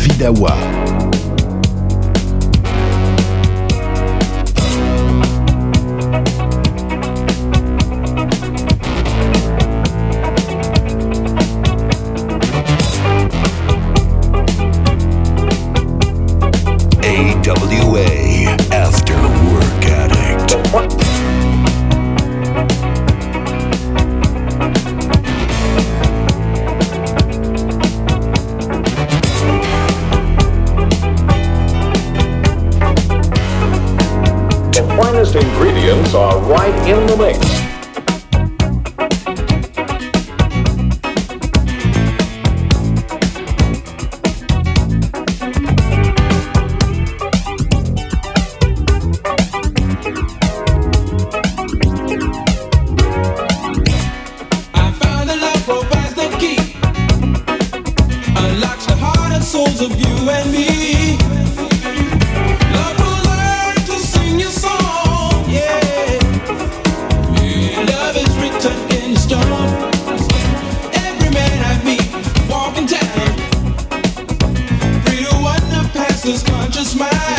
David Awa. this conscious mind.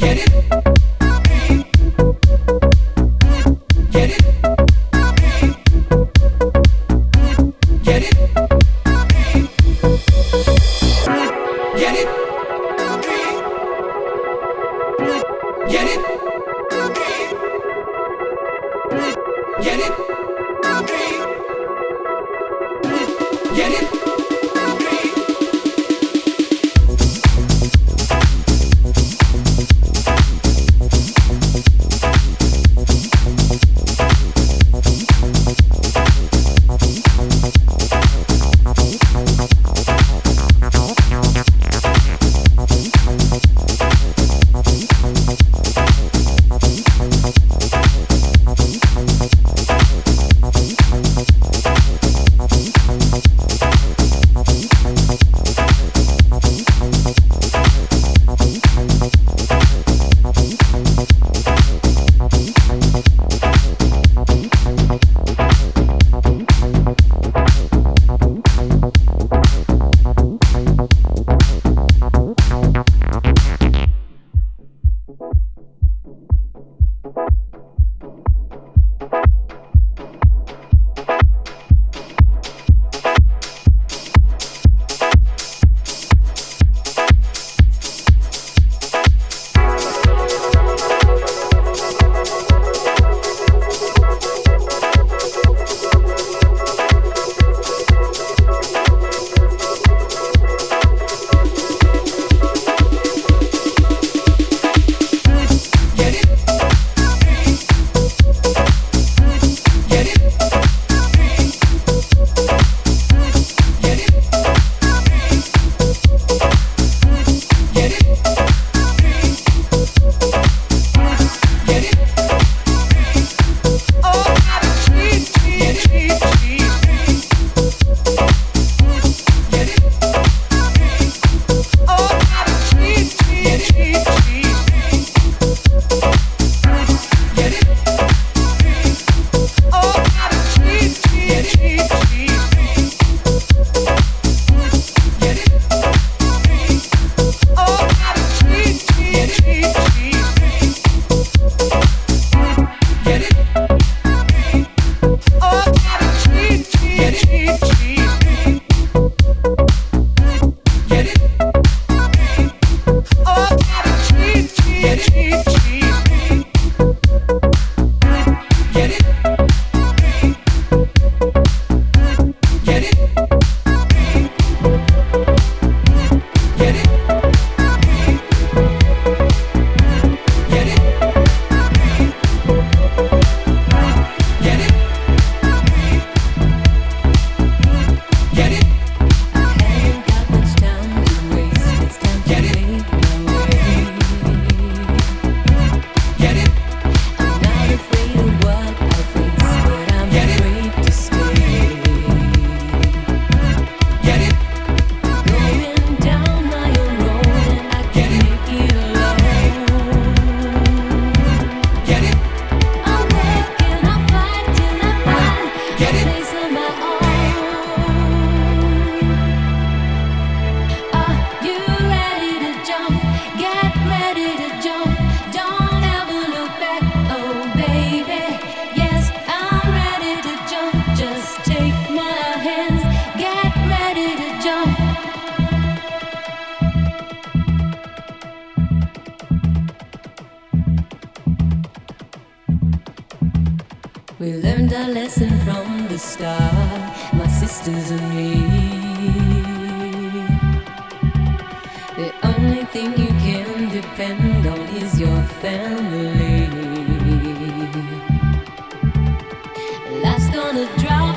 Get it? We learned our lesson from the start, my sisters and me. The only thing you can depend on is your family. Life's gonna drive.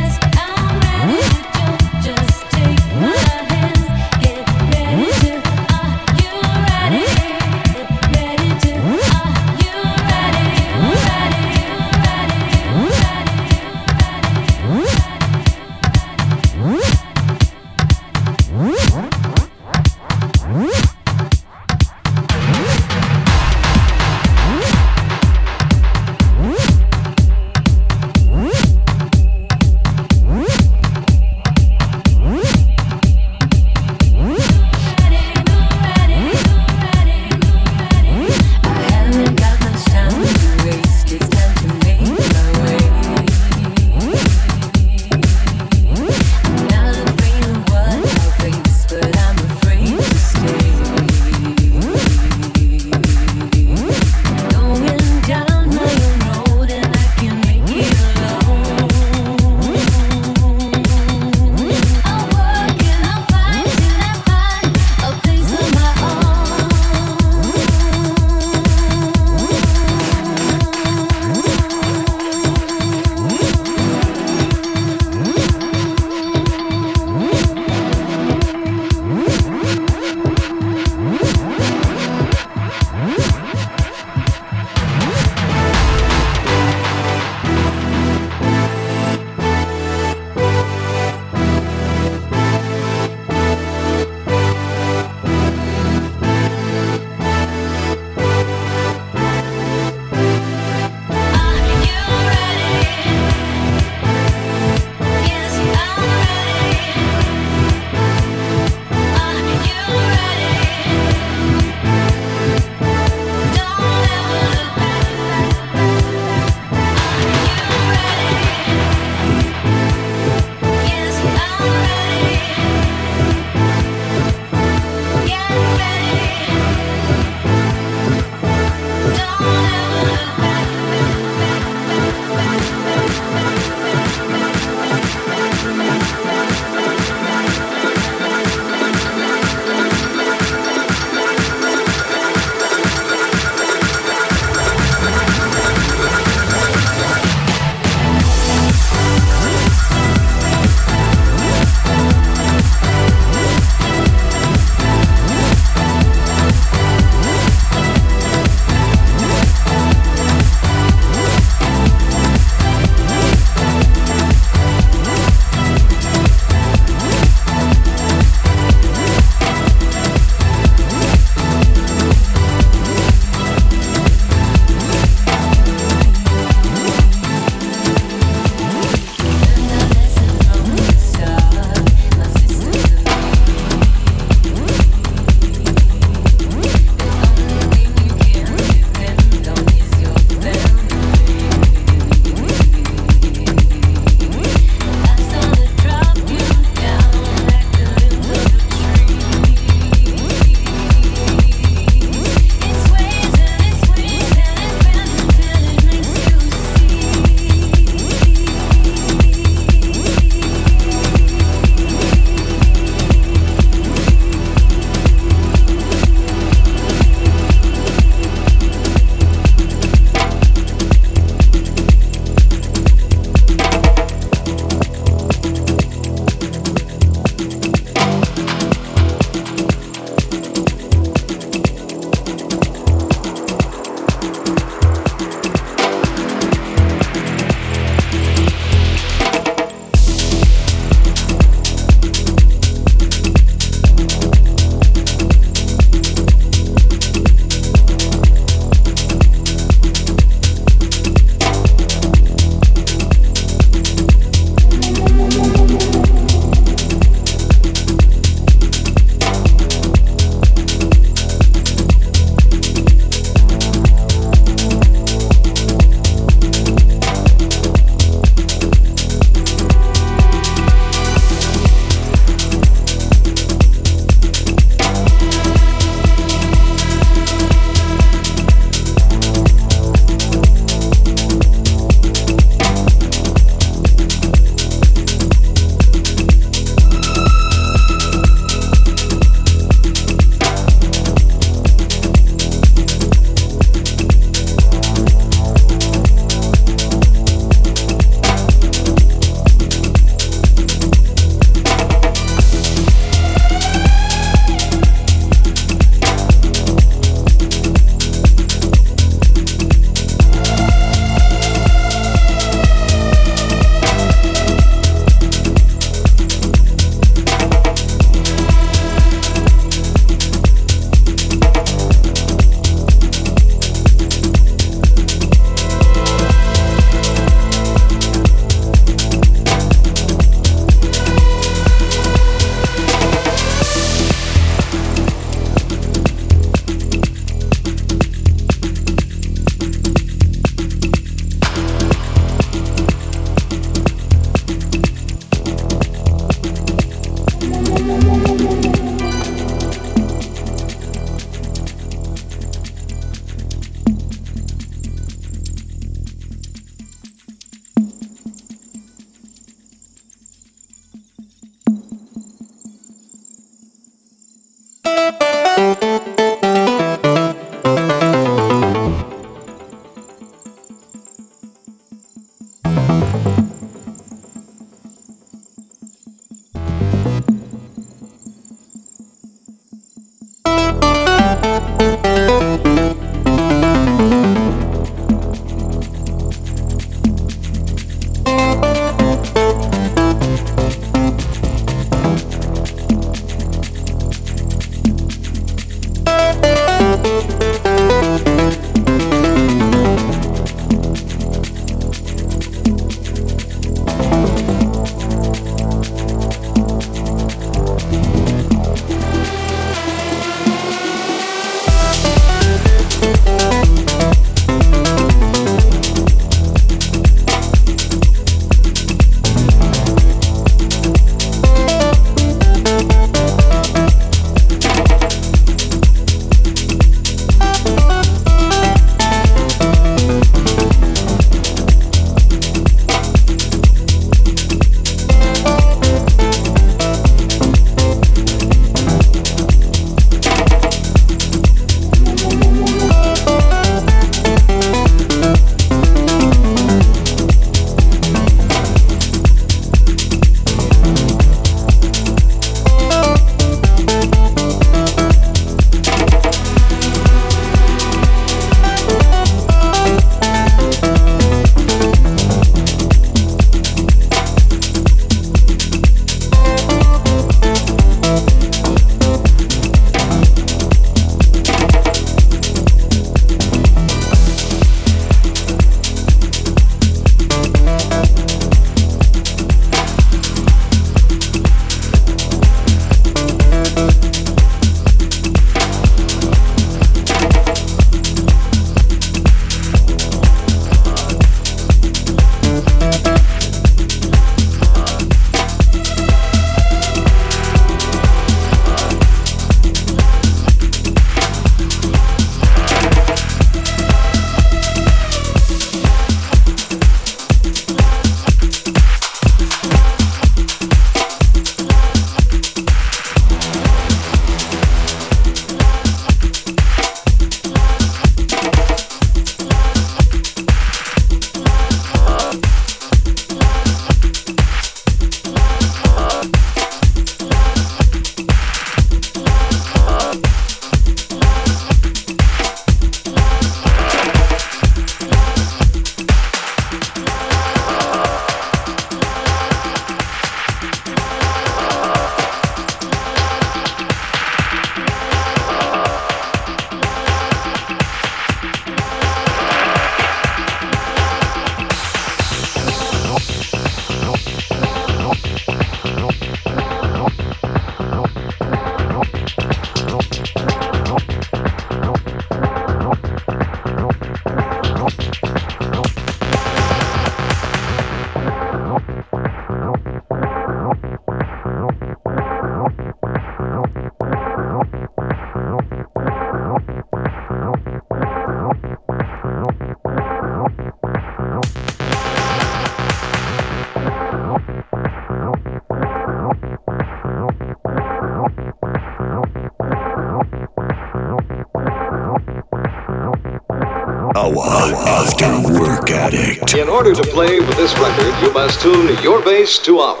After Work Addict. In order to play with this record, you must tune your bass to out,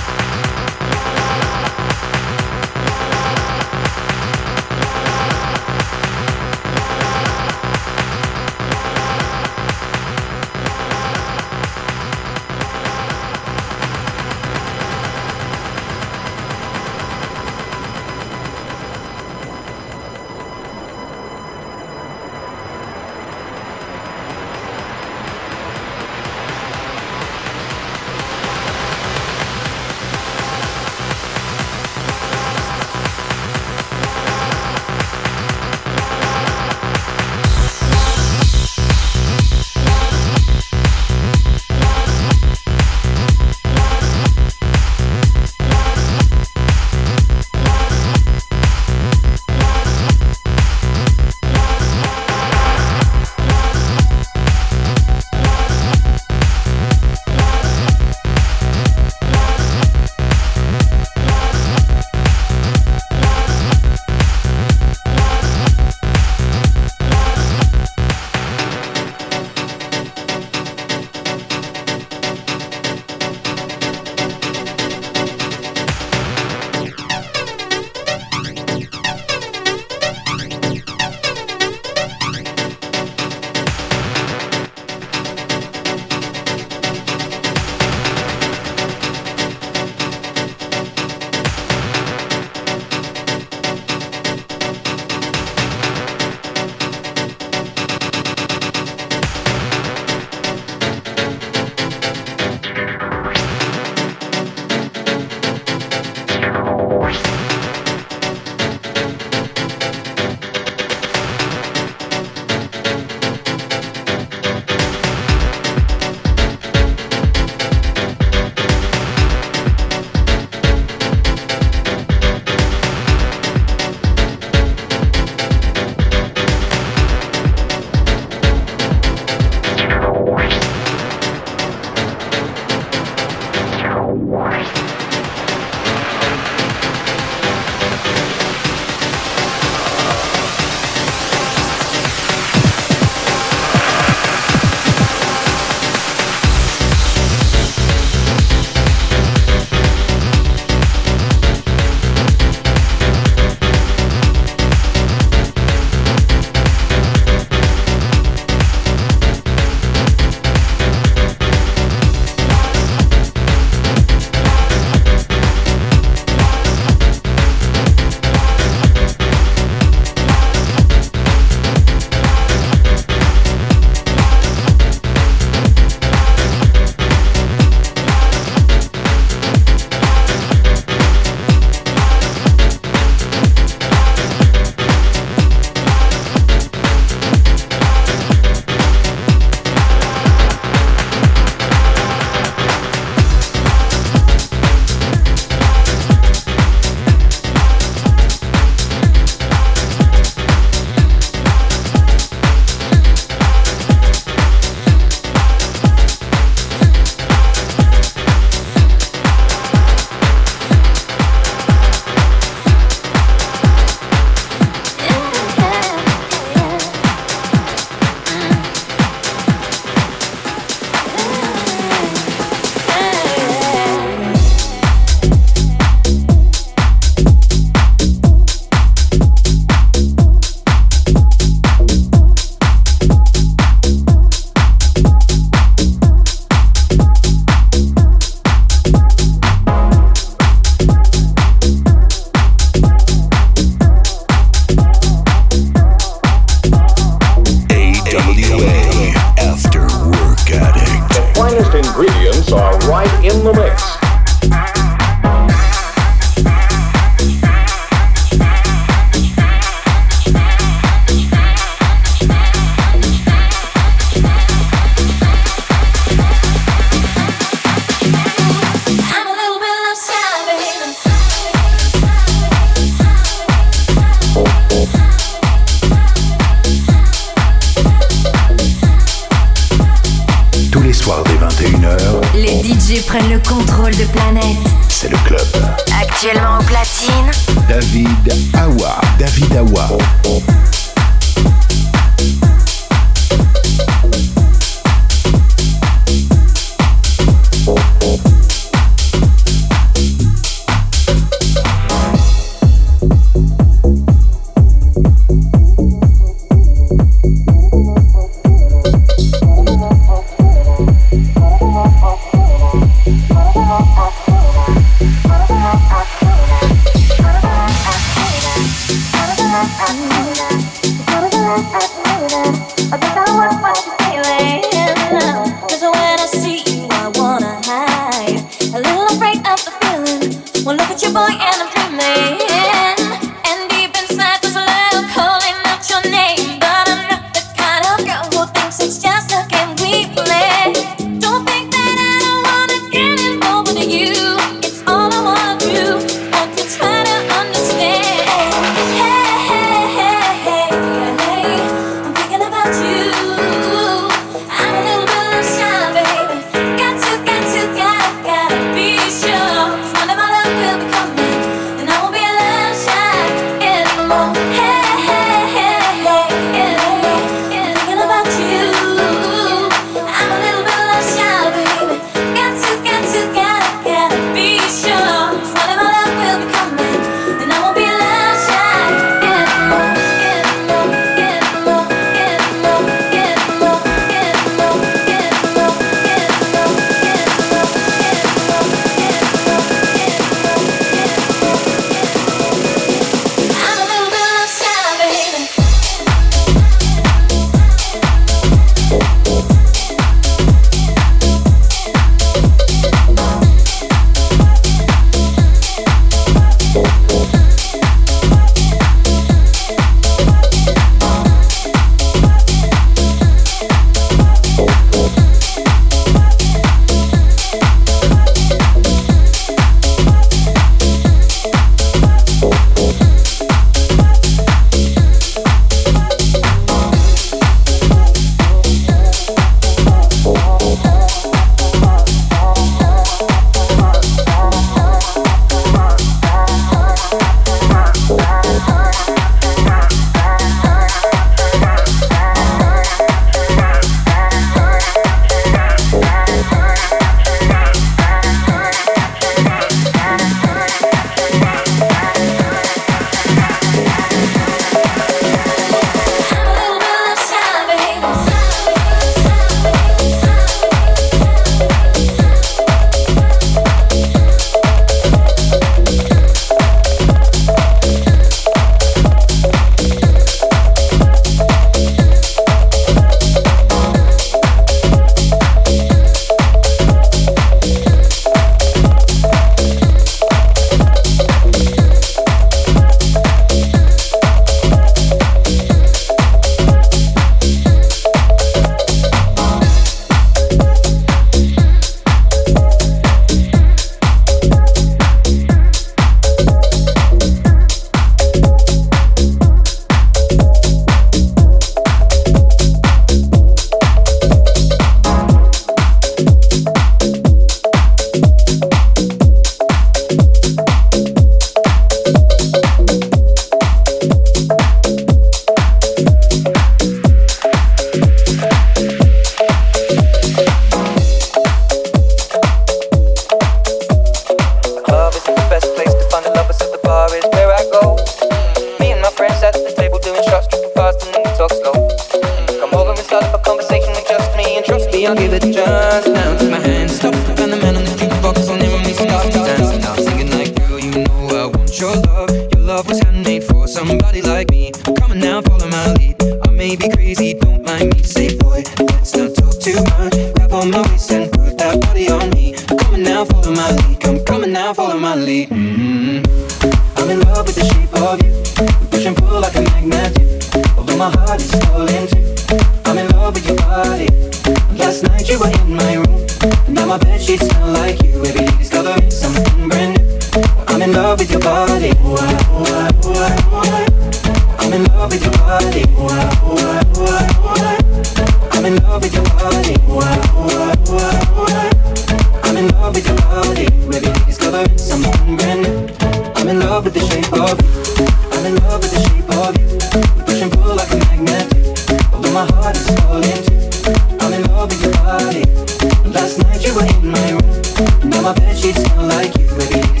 need someone like you, baby.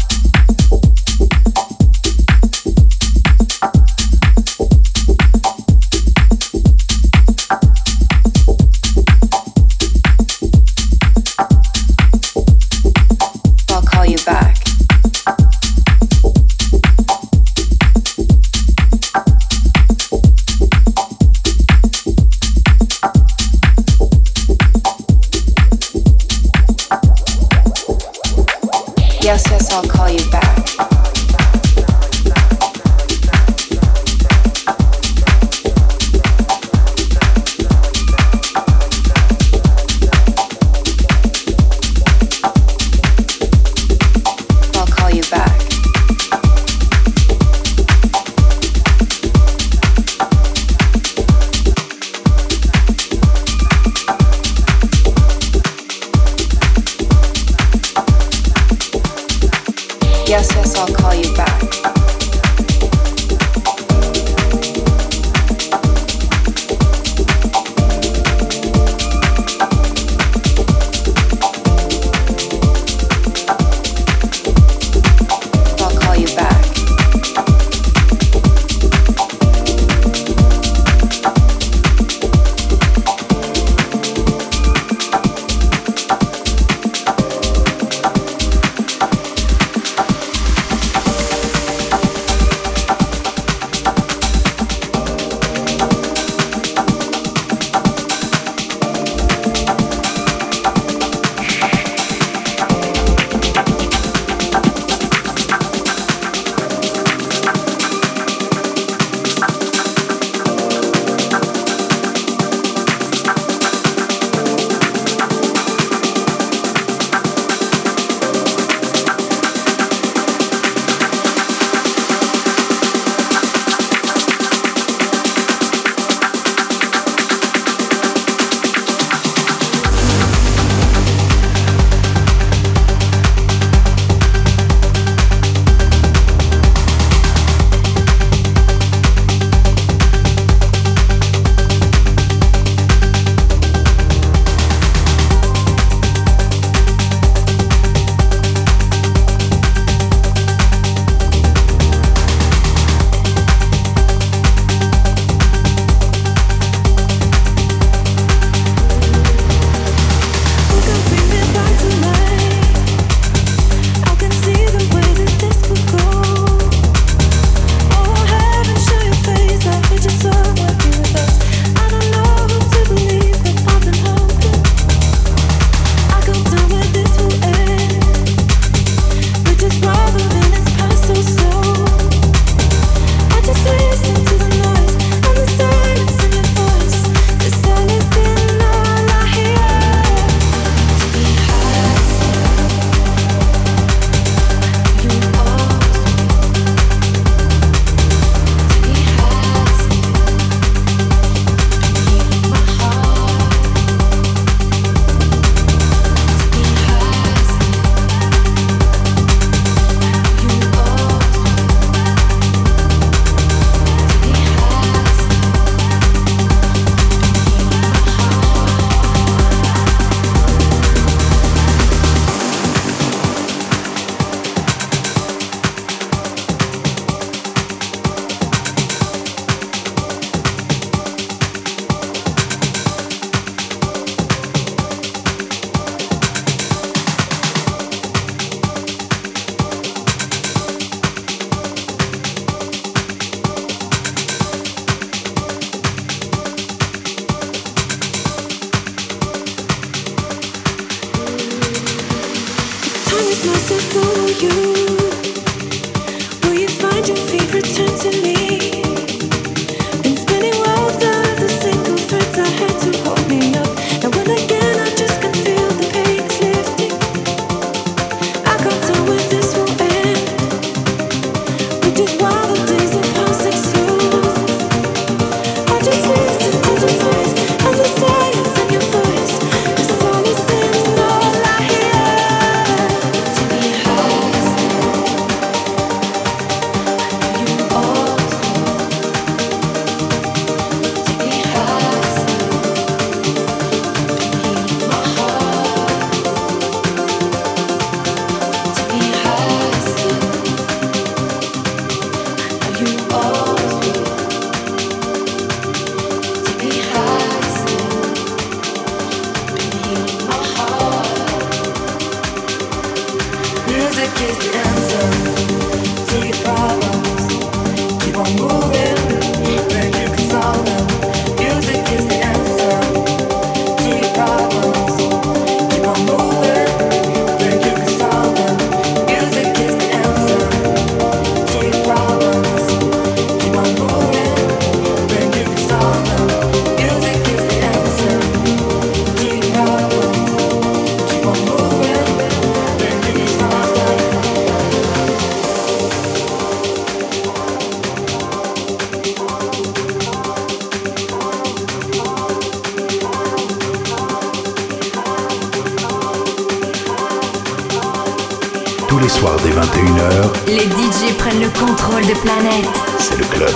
De planète. c'est le club.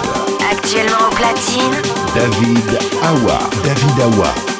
Actuellement au platine, David Awa. David Awa.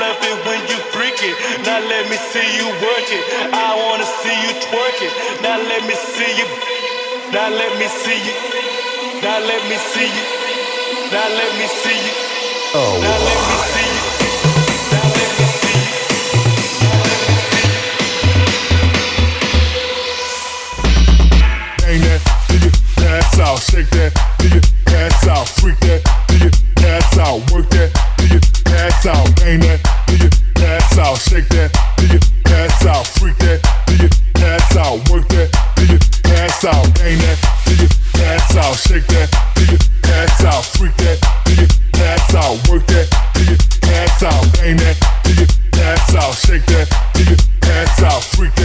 Love it when you freak it. Now let me see you work it. I wanna see you twerk it. Now let me see you. Now let me see you. Now let me see you. Now let me see you. Oh, Now let me see you. Now let me see you. Bang that, do you pass out, shake that, do you pass out, freak that, do you pass out, work that, do out, bang that, do you pass out, shake that, do you pass out, freak that, do you pass out, work that, do you pass out, bang that, do you pass out, shake that, do you pass out, freak that, do you pass out, work that, do you pass out, bang that, do you pass out, shake that, do you pass out, freak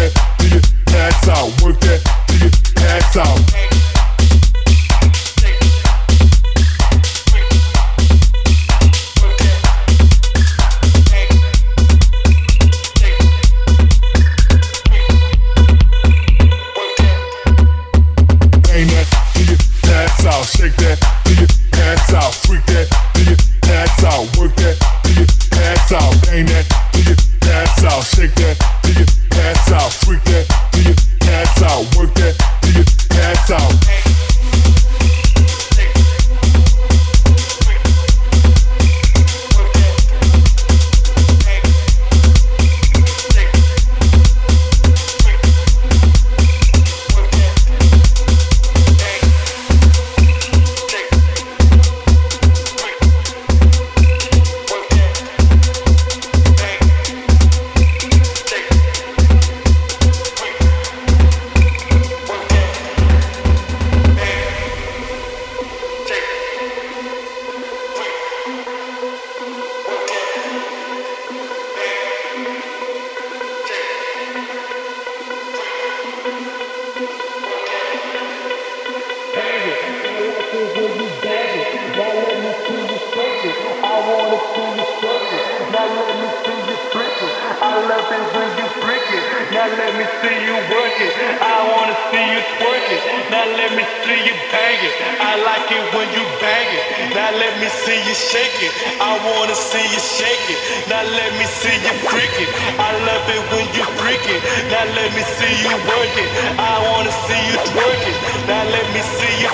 let me see you shake it. I wanna see you shake it. Now let me see you freak it. I love it when you freak it. Now let me see you work it. I wanna see you twerk it. Now let me see you.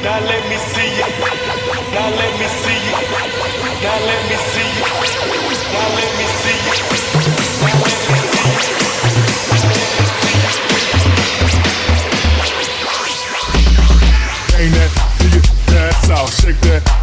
Now let me see you. Now let me see you. Now let me see you. Now let me see you. Bang that, do you pass out, shake that,